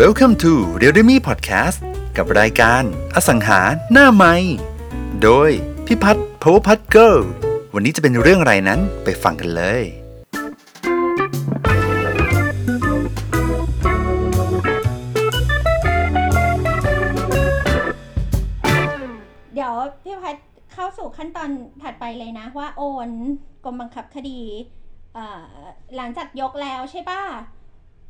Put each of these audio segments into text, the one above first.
Welcome to r e a l m e Podcast กับรายการอสังหาหน้าไม้โดยพิพัฒน์ Power พัฒน์เกิลวันนี้จะเป็นเรื่องอะไรนั้นไปฟังกันเลย เดี๋ยวพี่พัดเข้าสู่ขั้นตอนถัดไปเลยนะ ว่าโอนกรมบังคับคดีหลังจากยกแล้วใช่ป่ะ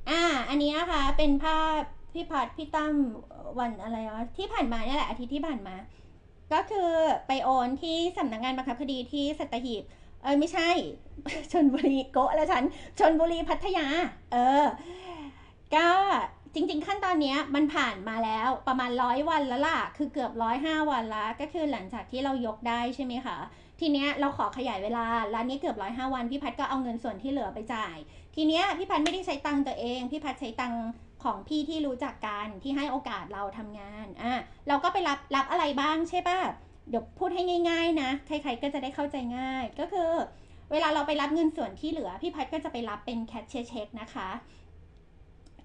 อ่า อันนี้นะคะ เป็นภาพพี่พัดพี่ตั้มวันอะไรวะที่ผ่านมาเนี่ยแหละอาทิตย์ที่ผ่านมา ก็คือไปโอนที่สำนักงานบังคับคดีที่สัตหีบเอ้ยไม่ใช่ชนบุรีโกะแล้วฉันชนบุรีพัทยา เออ ก็จริง ๆ ขั้นตอนนี้มันผ่านมาแล้วประมาณร้อยวันแล้วล่ะ คือเกือบร้อยห้าวันละก็คือหลังจากที่เรายกได้ใช่ไหมคะ ทีเนี้ยเราขอขยายเวลาร้านนี้เกือบร้อยห้าวันพี่พัดก็เอาเงินส่วนที่เหลือไปจ่าย ทีเนี้ยพี่พัดไม่ได้ใช้ตังค์ตัวเอง พี่พัดใช้ตังค์ของพี่ที่รู้จักกันที่ให้โอกาสเราทำงานอะเราก็ไปรับรับอะไรบ้างใช่ป่ะเดี๋ยวพูดให้ง่าย ๆ นะ ใครๆก็จะได้เข้าใจง่าย ก็คือ เวลาเราไปรับเงินส่วนที่เหลือ พี่พัดก็จะไปรับเป็นแคชเชียร์เช็คนะคะ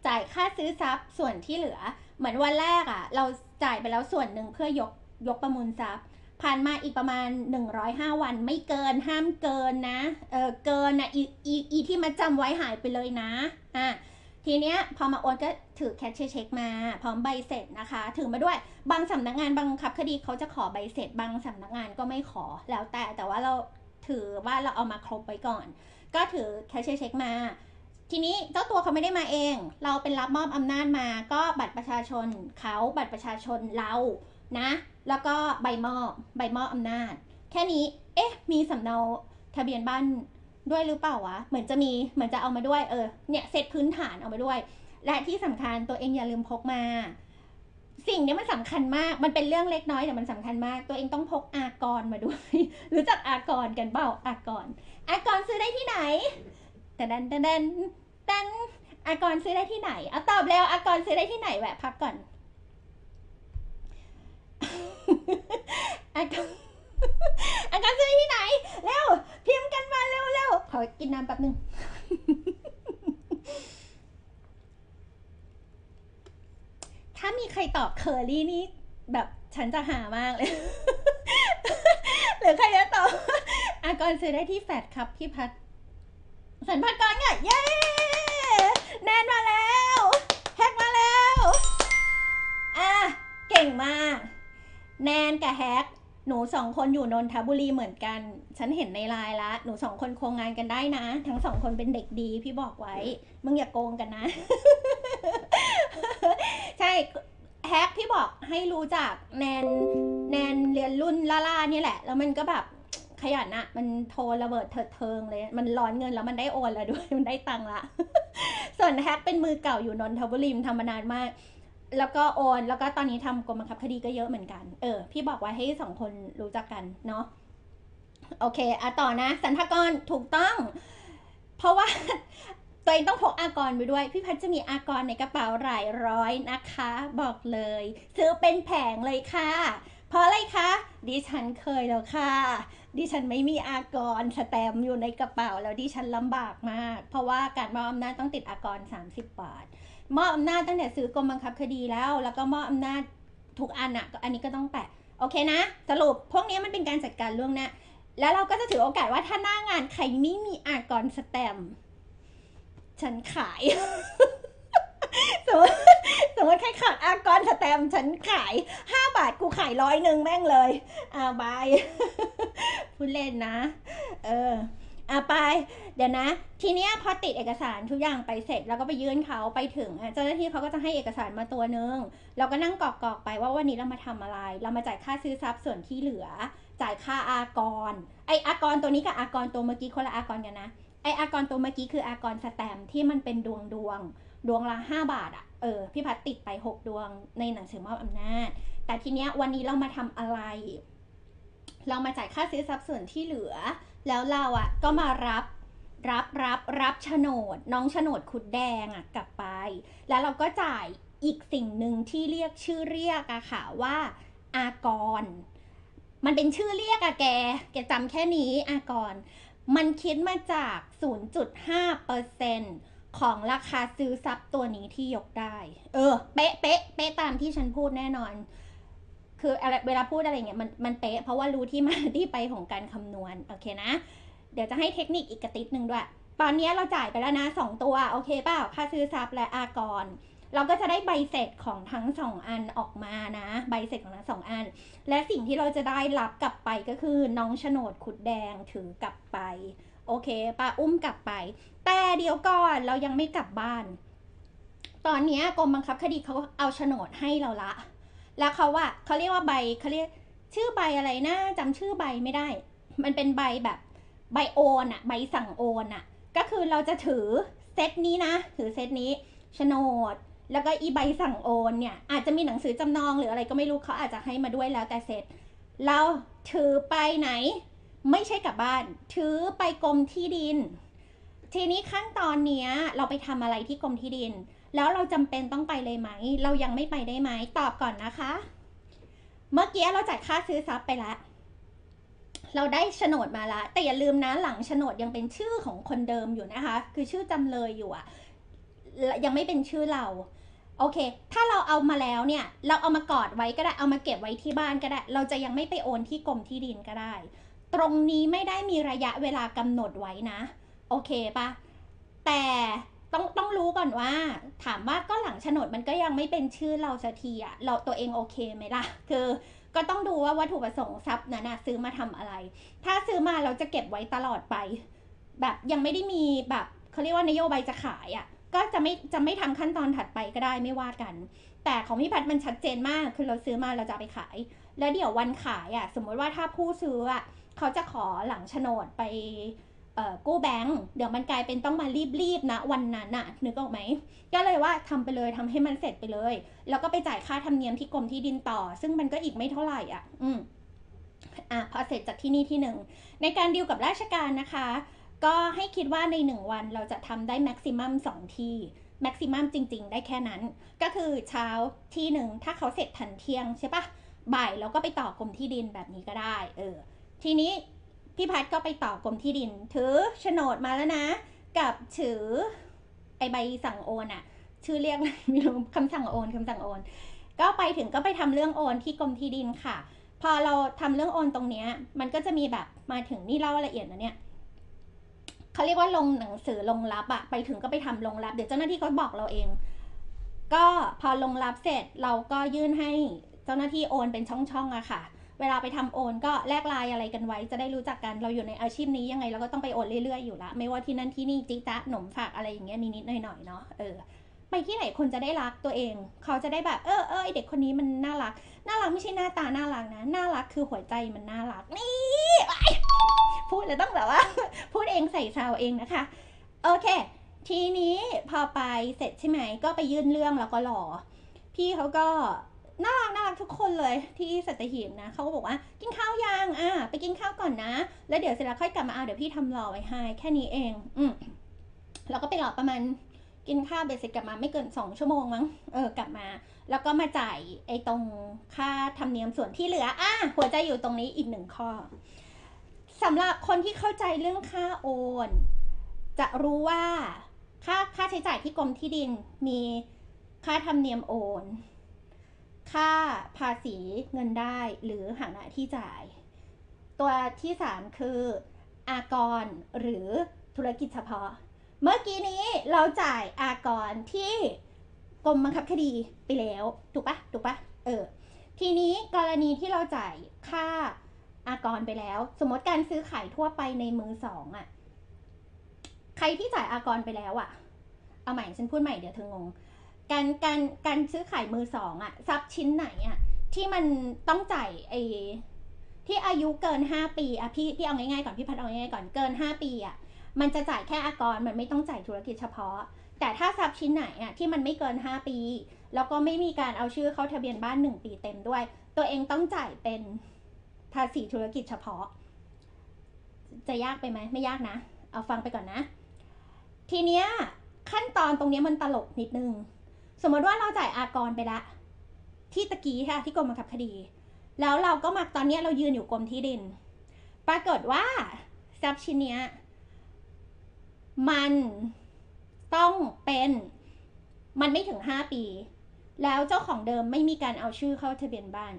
จ่ายค่าซื้อทรัพย์ส่วนที่เหลือ เหมือนวันแรกอะ่ะ เราจ่ายไปแล้วส่วนหนึ่งเพื่อยกยกประมูลทรัพย์ ผ่านมาอีกประมาณ 105 วันไม่เกินห้ามเกินนะ เออเกินนะไอ้ไอ้ไอ้ที่มัดจำไว้หายไปเลยนะ อะทีเนี้ยพอมาโอนก็ถือแคชเชียร์เช็คมา พร้อมใบเสร็จนะคะ ถือมาด้วยบางสำนักงานบังคับคดีเขาจะขอใบเสร็จ บางสำนักงานก็ไม่ขอแล้วแต่แต่ว่าเราถือว่าเราเอามาครบไว้ก่อน ก็ถือแคชเชียร์เช็คมาทีนี้เจ้าตัวเขาไม่ได้มาเอง เราเป็นรับมอบอำนาจมา ก็บัตรประชาชนเขาบัตรประชาชนเรานะ แล้วก็ใบมอบใบมอบอำนาจ แค่นี้ เอ๊ะ มีสำเนาทะเบียนบ้านด้วยหรือเปล่าวะ เหมือนจะมี เหมือนจะเอามาด้วย เออ เนี่ยเซตพื้นฐานเอามาด้วย และที่สำคัญตัวเองอย่าลืมพกมา สิ่งนี้มันสำคัญมาก มันเป็นเรื่องเล็กน้อยแต่มันสำคัญมาก ตัวเองต้องพกอากรมาด้วย รู้จักอากรกันเปล่า อากร อากรซื้อได้ที่ไหนแต่ดันดันดันดันอากรซื้อได้ที่ไหน เอาตอบแล้วอากรซื้อได้ที่ไหนแวะพักก่อน อากรอากรซื้อที่ไหน เร็ว พิมพ์กันมาเร็วเร็วขอกินน้ำแป๊บนึงถ้ามีใครตอบเคอรี่นี่แบบฉันจะหามากเลย หรือใครจะตอบอากรซื้อได้ที่แฟดครับพี่พัดสันพัดกรเนี่ยเย้แนนมาแล้ว แนนกับแฮกหนูสองคนอยู่นนทบุรีเหมือนกัน ฉันเห็นในไลน์ละ หนูสองคนโครงงานกันได้นะ ทั้งสองคนเป็นเด็กดีพี่บอกไว้ มึงอย่าโกงกันนะ ใช่แฮกที่บอกให้รู้จักแนนแนนเรียนรุ่นล่าๆนี่แหละ แล้วมันก็แบบขยันอะมันโทรระเบิดเถิดเทิงเลย มันร้อนเงินแล้วมันได้โอนแล้วด้วย มันได้ตังค์ละ ส่วนแฮกเป็นมือเก่าอยู่นนทบุรีมทำมานานมาก แล้วก็โอน แล้วก็ตอนนี้ทำกรมบังคับคดีก็เยอะเหมือนกัน เออ พี่บอกไว้ให้สองคนรู้จักกันเนาะ โอเคอะต่อนะ สันทกรถูกต้อง เพราะว่าตัวเองต้องพกอากรไปด้วย พี่พัชจะมีอากรในกระเป๋าหลายร้อยนะคะ บอกเลย ซื้อเป็นแผงเลยค่ะ เพราะอะไรคะ ดิฉันเคยแล้วค่ะ ดิฉันไม่มีอากรสแตมอยู่ในกระเป๋าแล้วดิฉันลำบากมาก เพราะว่าการมอบอำนาจต้องติดอากร30 บาท มอบอำนาจตั้งแต่ซื้อกรมบังคับคดีแล้ว แล้วก็มอบอำนาจทุกอันอะอันนี้ก็ต้องแปะโอเคนะ สรุปพวกนี้มันเป็นการจัดการล่วงหน้าแล้วเราก็จะถือโอกาสว่าถ้าหน้างานใครไม่มีอากรสแตมฉันขายสมมติสมมติใครขาดอากรสแตมฉันขายห้าบาทกูขายร้อยหนึ่งแม่งเลย อ่าบายพูดเล่นนะ เออ อะไป เดี๋ยวนะ ทีเนี้ยพอติดเอกสารทุกอย่างไปเสร็จแล้วก็ไปยื่นเขาไปถึงอะเจ้าหน้าที่เขาก็จะให้เอกสารมาตัวนึงเราก็นั่งกรอกๆไปว่าวันนี้เรามาทำอะไร เรามาจ่ายค่าซื้อทรัพย์ส่วนที่เหลือ จ่ายค่าอากร ไออากรตัวนี้กับอากรตัวเมื่อกี้คนละอากรกันนะ ไออากรตัวเมื่อกี้คืออากรสแตมที่มันเป็นดวงดวงดวงละห้าบาทอะเออ พี่พัดติดไปหกดวงในหนังสือมอบอำนาจ แต่ทีเนี้ยวันนี้เรามาทำอะไร เรามาจ่ายค่าซื้อทรัพย์ส่วนที่เหลือ แล้วเราอะก็มารับรับรับรับโฉนด น้องโฉนดขุดแดงอะกลับไป แล้วเราก็จ่ายอีกสิ่งหนึ่งที่เรียกชื่อเรียกอะค่ะว่าอากร มันเป็นชื่อเรียกอะแก แกจำแค่นี้อากร มันคิดมาจาก 0.5%ขของราคาซื้อทรัพย์ตัวนี้ที่ยกได้ เออ เป๊ะเป๊ะเป๊ะตามที่ฉันพูดแน่นอน คืออะไรเวลาพูดอะไรเงี้ยมันมันเป๊ะเพราะว่ารู้ที่มาที่ไปของการคำนวณโอเคนะ เดี๋ยวจะให้เทคนิคอีกกระติดหนึ่งด้วย ตอนนี้เราจ่ายไปแล้วนะสองตัวโอเคเปล่าค่าซื้อทรัพย์และอากร เราก็จะได้ใบเสร็จของทั้งสองอันออกมานะ ใบเสร็จของทั้งสองอัน และสิ่งที่เราจะได้รับกลับไปก็คือน้องโฉนดขุดแดงถือกลับไปโอเคป้าอุ้มกลับไป แต่เดี๋ยวก่อนเรายังไม่กลับบ้าน ตอนนี้กรมบังคับคดีเขาเอาโฉนดให้เราละ แล้วเขาว่าเขาเรียกว่าใบเขาเรียกชื่อใบอะไรนะจำชื่อใบไม่ได้ มันเป็นใบแบบใบโอนอะใบสั่งโอนอะก็คือเราจะถือเซตนี้นะ ถือเซตนี้โฉนด แล้วก็อีใบสั่งโอนเนี่ย อาจจะมีหนังสือจำนองหรืออะไรก็ไม่รู้เขาอาจจะให้มาด้วยแล้วแต่เสร็จเราถือไปไหน ไม่ใช่กลับบ้าน ถือไปกรมที่ดิน ทีนี้ขั้นตอนเนี้ยเราไปทำอะไรที่กรมที่ดิน แล้วเราจำเป็นต้องไปเลยไหม เรายังไม่ไปได้ไหม ตอบก่อนนะคะ เมื่อกี้เราจ่ายค่าซื้อทรัพย์ไปแล้ว เราได้โฉนดมาละ แต่อย่าลืมนะหลังโฉนดยังเป็นชื่อของคนเดิมอยู่นะคะ คือชื่อจำเลยอยู่อะยังไม่เป็นชื่อเรา โอเค ถ้าเราเอามาแล้วเนี่ย เราเอามากอดไว้ก็ได้ เอามาเก็บไว้ที่บ้านก็ได้ เราจะยังไม่ไปโอนที่กรมที่ดินก็ได้ ตรงนี้ไม่ได้มีระยะเวลากำหนดไว้นะ โอเคปะแต่ ต้องต้องรู้ก่อนว่า ถามว่าก็หลังโฉนดมันก็ยังไม่เป็นชื่อเราสักทีอะเราตัวเองโอเคไหมล่ะ คือ ก็ต้องดูว่าวัตถุประสงค์ทรัพย์นั้นนะซื้อมาทำอะไร ถ้าซื้อมาเราจะเก็บไว้ตลอดไป แบบยังไม่ได้มีแบบเขาเรียกว่านโยบายจะขายอะก็จะไม่จะไม่ทำขั้นตอนถัดไปก็ได้ไม่ว่ากัน แต่ของพี่พัดมันชัดเจนมากคือเราซื้อมาเราจะไปขาย แล้วเดี๋ยววันขายอะสมมติว่าถ้าผู้ซื้ออะเขาจะขอหลังโฉนดไป กู้แบงก์เดี๋ยวมันกลายเป็นต้องมารีบๆนะวันนั้นน่ะนึกออกไหมก็เลยว่าทำไปเลยทำให้มันเสร็จไปเลย แล้วก็ไปจ่ายค่าธรรมเนียมที่กรมที่ดินต่อ ซึ่งมันก็อีกไม่เท่าไหร่อะ อืมอะพอเสร็จจากที่นี่ที่หนึ่งในการดีลกับราชการนะคะ ก็ให้คิดว่าในหนึ่งวันเราจะทำได้แม็กซิมัมสองที่แม็กซิมัมจริง ๆ ได้แค่นั้น ก็คือเช้าที่หนึ่งถ้าเขาเสร็จทันเที่ยงใช่ปะบ่ายเราก็ไปต่อกรมที่ดินแบบนี้ก็ได้ เออ ทีนี้ พี่พัดก็ไปต่อกรมที่ดิน ถือโฉนดมาแล้วนะ กับถือไอใบสั่งโอนอะชื่อเรียกอะไรไม่รู้คำสั่งโอนคำสั่งโอน ก็ไปถึงก็ไปทำเรื่องโอนที่กรมที่ดินค่ะ พอเราทำเรื่องโอนตรงเนี้ย มันก็จะมีแบบมาถึงนี่เล่าละเอียดนะเนี่ยเขาเรียกว่าลงหนังสือลงรับอะไปถึงก็ไปทำลงรับเดี๋ยวเจ้าหน้าที่เขาบอกเราเอง ก็พอลงรับเสร็จเราก็ยื่นให้เจ้าหน้าที่โอนเป็นช่องๆอะค่ะ เวลาไปทำโอนก็แลกไลน์อะไรกันไว้ จะได้รู้จักกันเราอยู่ในอาชีพนี้ยังไงเราก็ต้องไปโอนเรื่อยๆอยู่ละไม่ว่าที่นั่นที่นี่จิ๊จ๊ะหนมฝากอะไรอย่างเงี้ยนิดๆหน่อยๆเนาะเออไปที่ไหนคนจะได้รักตัวเอง เขาจะได้แบบเออเออไอเด็กคนนี้มันน่ารัก น่ารักไม่ใช่หน้าตาน่ารักนะ น่ารักคือหัวใจมันน่ารักนี่พูดแล้วต้องแบบว่า พูดเองใส่ซาวเองนะคะ โอเค ทีนี้พอไปเสร็จใช่ไหมก็ไปยื่นเรื่องแล้วก็รอพี่เขาก็ น่ารักน่ารักทุกคนเลยที่สัตหีบนะเขาก็บอกว่ากินข้าวยังอะไปกินข้าวก่อนนะ แล้วเดี๋ยวเสร็จแล้วค่อยกลับมาเอาเดี๋ยวพี่ทำรอไว้ให้แค่นี้เอง อืมแล้วก็ไปรอประมาณกินข้าวเบสิกกลับมาไม่เกินสองชั่วโมงมั้งเออกลับมา แล้วก็มาจ่ายไอ้ตรงค่าธรรมเนียมส่วนที่เหลืออะหัวใจอยู่ตรงนี้อีกหนึ่งข้อสำหรับคนที่เข้าใจเรื่องค่าโอน จะรู้ว่าค่าค่าใช้จ่ายที่กรมที่ดินมีค่าธรรมเนียมโอน ค่าภาษีเงินได้หรือหาหน้าที่จ่าย ตัวที่สามคือ อากรหรือธุรกิจเฉพาะ เมื่อกี้นี้เราจ่ายอากรที่กรมบังคับคดีไปแล้วถูกปะถูกปะเออทีนี้กรณีที่เราจ่ายค่าอากรไปแล้ว สมมติการซื้อขายทั่วไปในมือสองอะใครที่จ่ายอากรไปแล้วอะเอาใหม่ฉันพูดใหม่เดี๋ยวเธองง การการการซื้อขายมือสองอะทรัพย์ชิ้นไหนอะที่มันต้องจ่ายไอที่อายุเกินห้าปีอะพี่พี่เอาง่ายๆก่อนพี่พัดเอาง่ายๆก่อนเกินห้าปีอะมันจะจ่ายแค่อากรมันไม่ต้องจ่ายธุรกิจเฉพาะ แต่ถ้าทรัพย์ชิ้นไหนอะที่มันไม่เกิน5ปี แล้วก็ไม่มีการเอาชื่อเข้าทะเบียนบ้าน1ปีเต็มด้วย ตัวเองต้องจ่ายเป็นภาษีธุรกิจเฉพาะ จะยากไปไหมไม่ยากนะ เอาฟังไปก่อนนะ ทีเนี้ยขั้นตอนตรงเนี้ยมันตลกนิดนึง สมมติว่าเราจ่ายอากรไปละ ที่ตะกี้ค่ะที่กรมบังคับคดี แล้วเราก็มาตอนนี้เรายืนอยู่กรมที่ดิน ปรากฏว่าทรัพย์ชิ้นเนี้ยมันต้องเป็นมันไม่ถึงห้าปี แล้วเจ้าของเดิมไม่มีการเอาชื่อเข้าทะเบียนบ้าน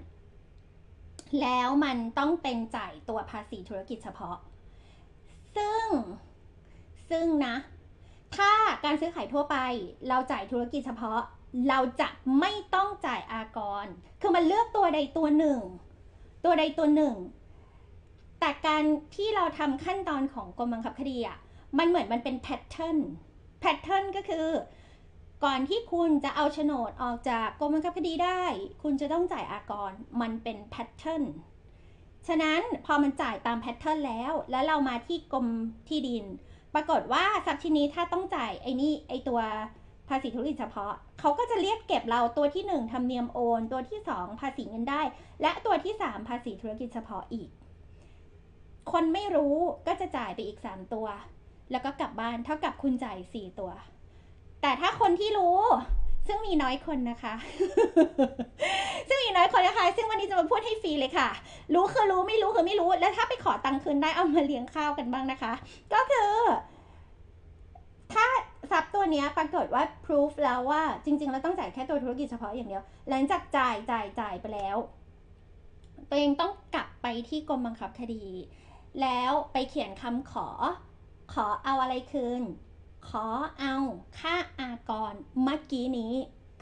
แล้วมันต้องเป็นจ่ายตัวภาษีธุรกิจเฉพาะ ซึ่งซึ่งนะ ถ้าการซื้อขายทั่วไป เราจ่ายธุรกิจเฉพาะ เราจะไม่ต้องจ่ายอากร คือมันเลือกตัวใดตัวหนึ่ง ตัวใดตัวหนึ่ง แต่การที่เราทำขั้นตอนของกรมบังคับคดีอะ่ะมันเหมือนมันเป็น pattern pattern ก็คือ ก่อนที่คุณจะเอาโฉนดออกจากกรมบังคับคดีได้ คุณจะต้องจ่ายอากร มันเป็นแพทเทิร์น ฉะนั้นพอมันจ่ายตามแพทเทิร์นแล้ว แล้วเรามาที่กรมที่ดิน ปรากฏว่าทรัพย์ชิ้นนี้ถ้าต้องจ่ายไอ้นี่ไอ้ตัวภาษีธุรกิจเฉพาะ เขาก็จะเรียกเก็บเราตัวที่ 1ทำเนียมโอน ตัวที่ 2 ภาษีเงินได้ และตัวที่ 3 ภาษีธุรกิจเฉพาะอีก คนไม่รู้ก็จะจ่ายไปอีก 3 ตัว แล้วก็กลับบ้านเท่ากับคุณจ่าย4ตัว แต่ถ้าคนที่รู้ ซึ่งมีน้อยคนนะคะ น้อยคนนะคะ ซึ่งวันนี้จะมาพูดให้ฟรีเลยค่ะ รู้คือรู้ไม่รู้คือไม่รู้ แล้วถ้าไปขอตังค์คืนได้เอามาเลี้ยงข้าวกันบ้างนะคะ ก็คือ ถ้าทรัพย์ตัวนี้ปรากฏว่า proof แล้วว่า จริงๆแล้วต้องจ่ายแค่ตัวธุรกิจเฉพาะอย่างเดียว หลังจากจ่ายจ่ายจ่ายไปแล้ว ตัวเองต้องกลับไปที่กรมบังคับคดี แล้วไปเขียนคำขอ ขอเอาอะไรคืน ขอเอาค่าอากรเมื่อกี้นี้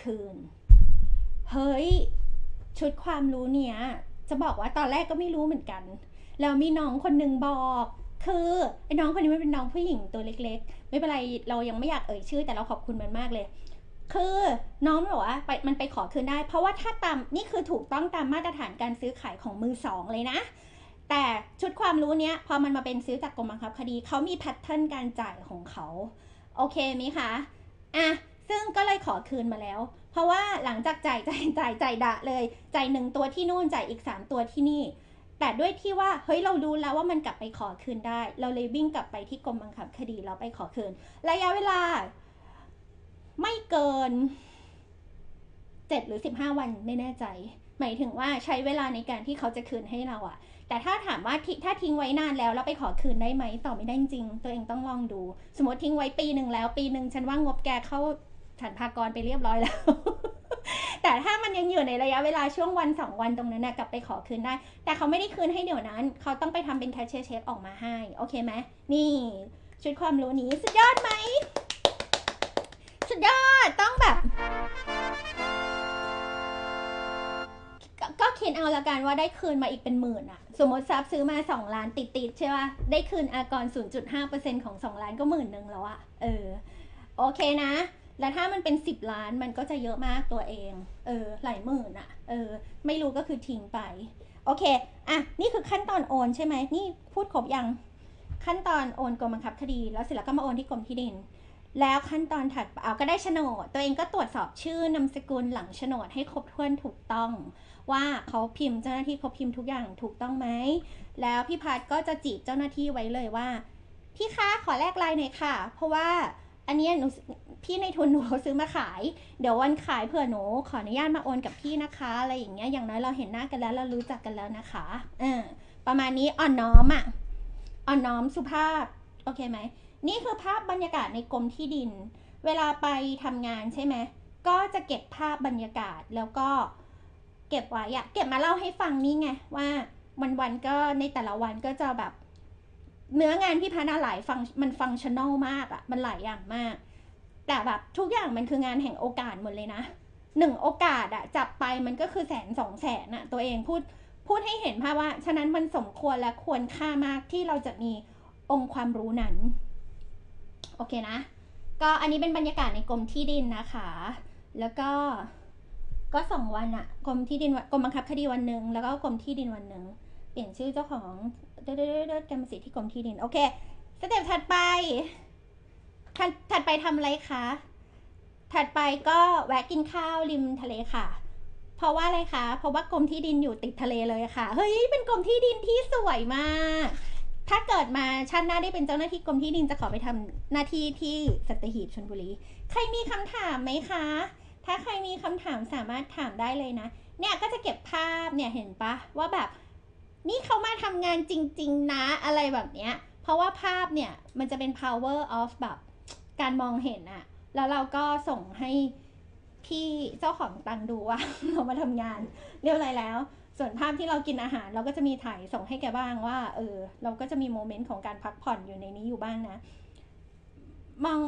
คืน เฮ้ย ชุดความรู้เนี้ยจะบอกว่าตอนแรกก็ไม่รู้เหมือนกัน แล้วมีน้องคนหนึ่งบอก คือไอ้น้องคนนี้ไมันเป็นน้องผู้หญิงตัวเล็ก ๆ ไม่เป็นไรเรายังไม่อยากเอ่ยชื่อ แต่เราขอบคุณมันมากเลย คือน้องบอกว่าไปมันไปขอคืนได้ เพราะว่าถ้าตามนี่คือถูกต้องตามมาตรฐานการซื้อขายของมือสองเลยนะ แต่ชุดความรู้เนี้ยพอมันมาเป็นซื้อจากกรมบังคับคดีเขามีแพทเทิร์นการจ่ายของเขา โอเคไหมคะอะซึ่งก็เลยขอคืนมาแล้ว ราะว่าหลังจากจ่ายจ่ายจ่ายจ่ายดะเลยจ่ายหนึ่งตัวที่นู่นจ่ายอีกสามตัวที่นี่ แต่ด้วยที่ว่าเฮ้ยเรารู้แล้วว่ามันกลับไปขอคืนได้ เราเลยวิ่งกลับไปที่กรมบังคับคดีเราไปขอคืน ระยะเวลาไม่เกินเจ็ดหรือสิบห้าวันไม่แน่ใจ หมายถึงว่าใช้เวลาในการที่เขาจะคืนให้เราอะแต่ถ้าถามว่าถ้าทิ้งไว้นานแล้วแล้วไปขอคืนได้ไหมตอบไม่ได้จริง ตัวเองต้องลองดู สมมติทิ้งไว้ปีหนึ่งแล้ว ปีหนึ่งฉันว่างบแกเข้า ฉันพากรไปเรียบร้อยแล้ว แต่ถ้ามันยังอยู่ในระยะเวลาช่วงวันสองวันตรงนั้นนะกลับไปขอคืนได้ แต่เขาไม่ได้คืนให้เดี๋ยวนั้น เขาต้องไปทำเป็นแคชเชียร์เช็คออกมาให้ โอเคไหมนี่ชุดความรู้นี้สุดยอดไหมสุดยอดต้องแบบกก็คิดเอาละกันว่าได้คืนมาอีกเป็นหมื่นอะสมมติทรัพย์ซื้อมา 2 ล้านติดๆใช่ป่ะได้คืนอากร 0.5%ของ 2 ล้านก็หมื่นหนึ่งแล้วอะเออ โอเคนะ แล้วถ้ามันเป็น 10 ล้านมันก็จะเยอะมากตัวเอง เออ หลายหมื่นอะเออ ไม่รู้ก็คือทิ้งไป โอเค อะ นี่คือขั้นตอนโอนใช่ไหม นี่พูดครบยัง ขั้นตอนโอนกรมบังคับคดี แล้วเสร็จแล้วก็มาโอนที่กรมที่ดิน แล้วขั้นตอนถัดเอาก็ได้โฉนด ตัวเองก็ตรวจสอบชื่อนามสกุลหลังโฉนดให้ครบถ้วนถูกต้อง ว่าเขาพิมพ์เจ้าหน้าที่เขาพิมพ์ทุกอย่างถูกต้องไหม แล้วพี่พัดก็จะจีบเจ้าหน้าที่ไว้เลยว่า พี่คะขอแลกลน์หน่อยค่ะ เพราะว่าอันนี้หนู พี่ในทุนหนูเขาซื้อมาขาย เดี๋ยววันขายเผื่อหนูขออนุญาตมาโอนกับพี่นะคะ อะไรอย่างเงี้ย อย่างน้อยเราเห็นหน้ากันแล้วเรารู้จักกันแล้วนะคะ เออ ประมาณนี้อ่อนน้อมอะ อ่อนน้อมสุภาพ โอเคไหม นี่คือภาพบรรยากาศในกรมที่ดิน เวลาไปทำงานใช่ไหม ก็จะเก็บภาพบรรยากาศแล้วก็เก็บไว้อะเก็บมาเล่าให้ฟังนี่ไงว่าวันวันๆก็ในแต่ละวันก็จะแบบ เนื้องานพี่พันาหลายฟังมันฟังชั่นอลมากอะมันหลายอย่างมาก แต่แบบทุกอย่างมันคืองานแห่งโอกาสหมดเลยนะหนึ่งโอกาสอะจับไปมันก็คือแสนสองแสนอะตัวเองพูดพูดให้เห็นภาพว่า ฉะนั้นมันสมควรและควรค่ามากที่เราจะมีองค์ความรู้นั้น โอเคนะ ก็อันนี้เป็นบรรยากาศในกรมที่ดินนะคะ แล้วก็ก็สองวันอะกรมที่ดินกรมบังคับคดีวันหนึ่งแล้วก็กรมที่ดินวันหนึ่งเปลี่ยนชื่อเจ้าของเด้อเด้อเด้อกรรมสิทธิ์ที่กรมที่ดินโอเคสเต็ปถัดไป ถัดถัดไปทำอะไรคะ ถัดไปก็แวะกินข้าวริมทะเลค่ะ เพราะว่าอะไรคะ เพราะว่ากรมที่ดินอยู่ติดทะเลเลยค่ะ เฮ้ย เป็นกรมที่ดินที่สวยมาก ถ้าเกิดมาชาติหน้าได้เป็นเจ้าหน้าที่กรมที่ดินจะขอไปทำหน้าที่ที่สัตหีบชลบุรี ใครมีคำถามไหมคะ ถ้าใครมีคำถามสามารถถามได้เลยนะ เนี่ยก็จะเก็บภาพเนี่ยเห็นปะว่าแบบนี่เขามาทำงานจริง ๆ นะอะไรแบบเนี้ย เพราะว่าภาพเนี่ย มันจะเป็น power of แบบ การมองเห็นอะแล้วเราก็ส่งให้พี่เจ้าของตังดูว่า เรามาทำงานเรียบร้อยแล้ว ส่วนภาพที่เรากินอาหาร เราก็จะมีถ่ายส่งให้แกบ้างว่า เออ เราก็จะมีโมเมนต์ของการพักผ่อนอยู่ในนี้อยู่บ้างนะ มอง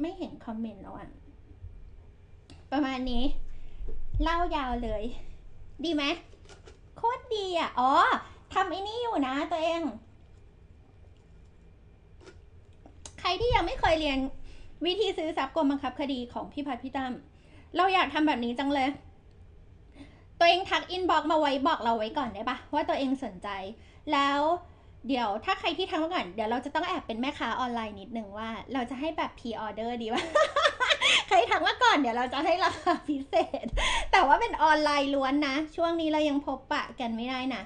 ไม่เห็นคอมเมนต์แล้วอะประมาณนี้ เล่ายาวเลย ดีไหมโคตรดีอะ อ๋อทำไอ้นี่อยู่นะตัวเอง ใค รที่ยังไม่เคยเรียนวิธีซื้อทรัพย์กรมบังคับคดีของพี่พัฒน์พี่ตั้มเราอยากทำแบบนี้จังเลย ตัวเองทัก inbox มาไว้บอกเราไว้ก่อนได้ปะว่าตัวเองสนใจ แล้วเดี๋ยวถ้าใครที่ทักมาก่อนเดี๋ยวเราจะต้องแอบเป็นแม่ค้าออนไลน์นิดนึงว่า เราจะให้แบบ pre-order ดีปะใครทักมาก่อนเดี๋ยวเราจะให้ราคาพิเศษ แต่ว่าเป็นออนไลน์ล้วนนะ ช่วงนี้เรายังพบปะกันไม่ได้นะ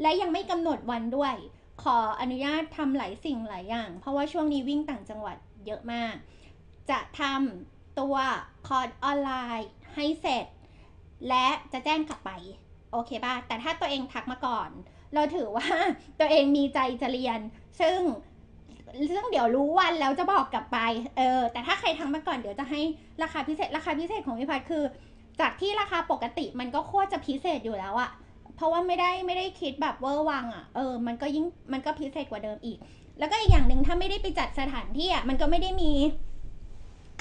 และยังไม่กำหนดวันด้วย ขออนุญาตทำหลายสิ่งหลายอย่าง เพราะว่าช่วงนี้วิ่งต่างจังหวัดเยอะมาก จะทำตัวคอร์สออนไลน์ให้เสร็จ และจะแจ้งกลับไป โอเคป่ะ แต่ถ้าตัวเองทักมาก่อน เราถือว่าตัวเองมีใจจะเรียน ซึ่งซึ่งเดี๋ยวรู้วันแล้วจะบอกกลับไป เออ แต่ถ้าใครทักมาก่อนเดี๋ยวจะให้ราคาพิเศษ ราคาพิเศษของพี่พัดคือ จากที่ราคาปกติมันก็โคตรจะพิเศษอยู่แล้วอะ เพราะว่าไม่ได้ไม่ได้คิดแบบเวอร์วังอะเออมันก็ยิ่งมันก็พิเศษกว่าเดิมอีก แล้วก็อีกอย่างหนึ่งถ้าไม่ได้ไปจัดสถานที่อะมันก็ไม่ได้มี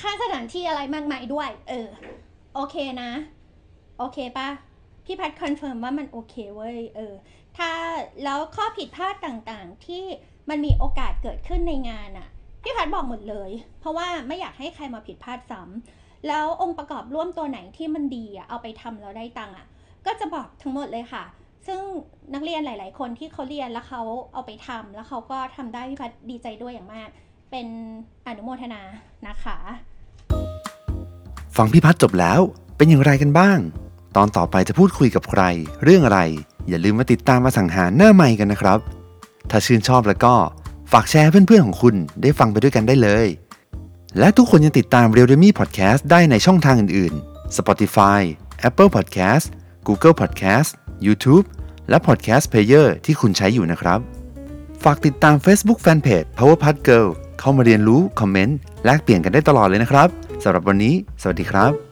ค่าสถานที่อะไรมากมายด้วย เออ โอเคนะ โอเคปะพี่พัด confirm ว่ามันโอเคเว้ยเออ ถ้าแล้วข้อผิดพลาดต่างๆ ที่มันมีโอกาสเกิดขึ้นในงานอะพี่พัดบอกหมดเลย เพราะว่าไม่อยากให้ใครมาผิดพลาดซ้ำแล้วองค์ประกอบร่วมตัวไหนที่มันดีอะเอาไปทำแล้วได้ตังค์อะ ก็จะบอกทั้งหมดเลยค่ะ ซึ่งนักเรียนหลาย ๆ คนที่เขาเรียนแล้วเขาเอาไปทำแล้วเขาก็ทำได้พี่พัดดีใจด้วยอย่างมาก เป็นอนุโมทนานะคะฟังพี่พัฒน์จบแล้วเป็นอย่างไรกันบ้าง ตอนต่อไปจะพูดคุยกับใคร เรื่องอะไร อย่าลืมมาติดตามมาสังหารหน้าใหม่กันนะครับ ถ้าชื่นชอบแล้วก็ฝากแชร์เพื่อนๆของคุณได้ฟังไปด้วยกันได้เลย และทุกคนยังติดตาม r e a l d e m y Podcast ได้ในช่องทางอื่นๆ Spotify Apple Podcast Google Podcast YouTube และ Podcast Player ที่คุณใช้อยู่นะครับ ฝากติดตาม Facebook Fanpage Power p a t Girl เข้ามาเรียนรู้ คอมเมนต์ แลกเปลี่ยนกันได้ตลอดเลยนะครับสำหรับวันนี้ สวัสดีครับ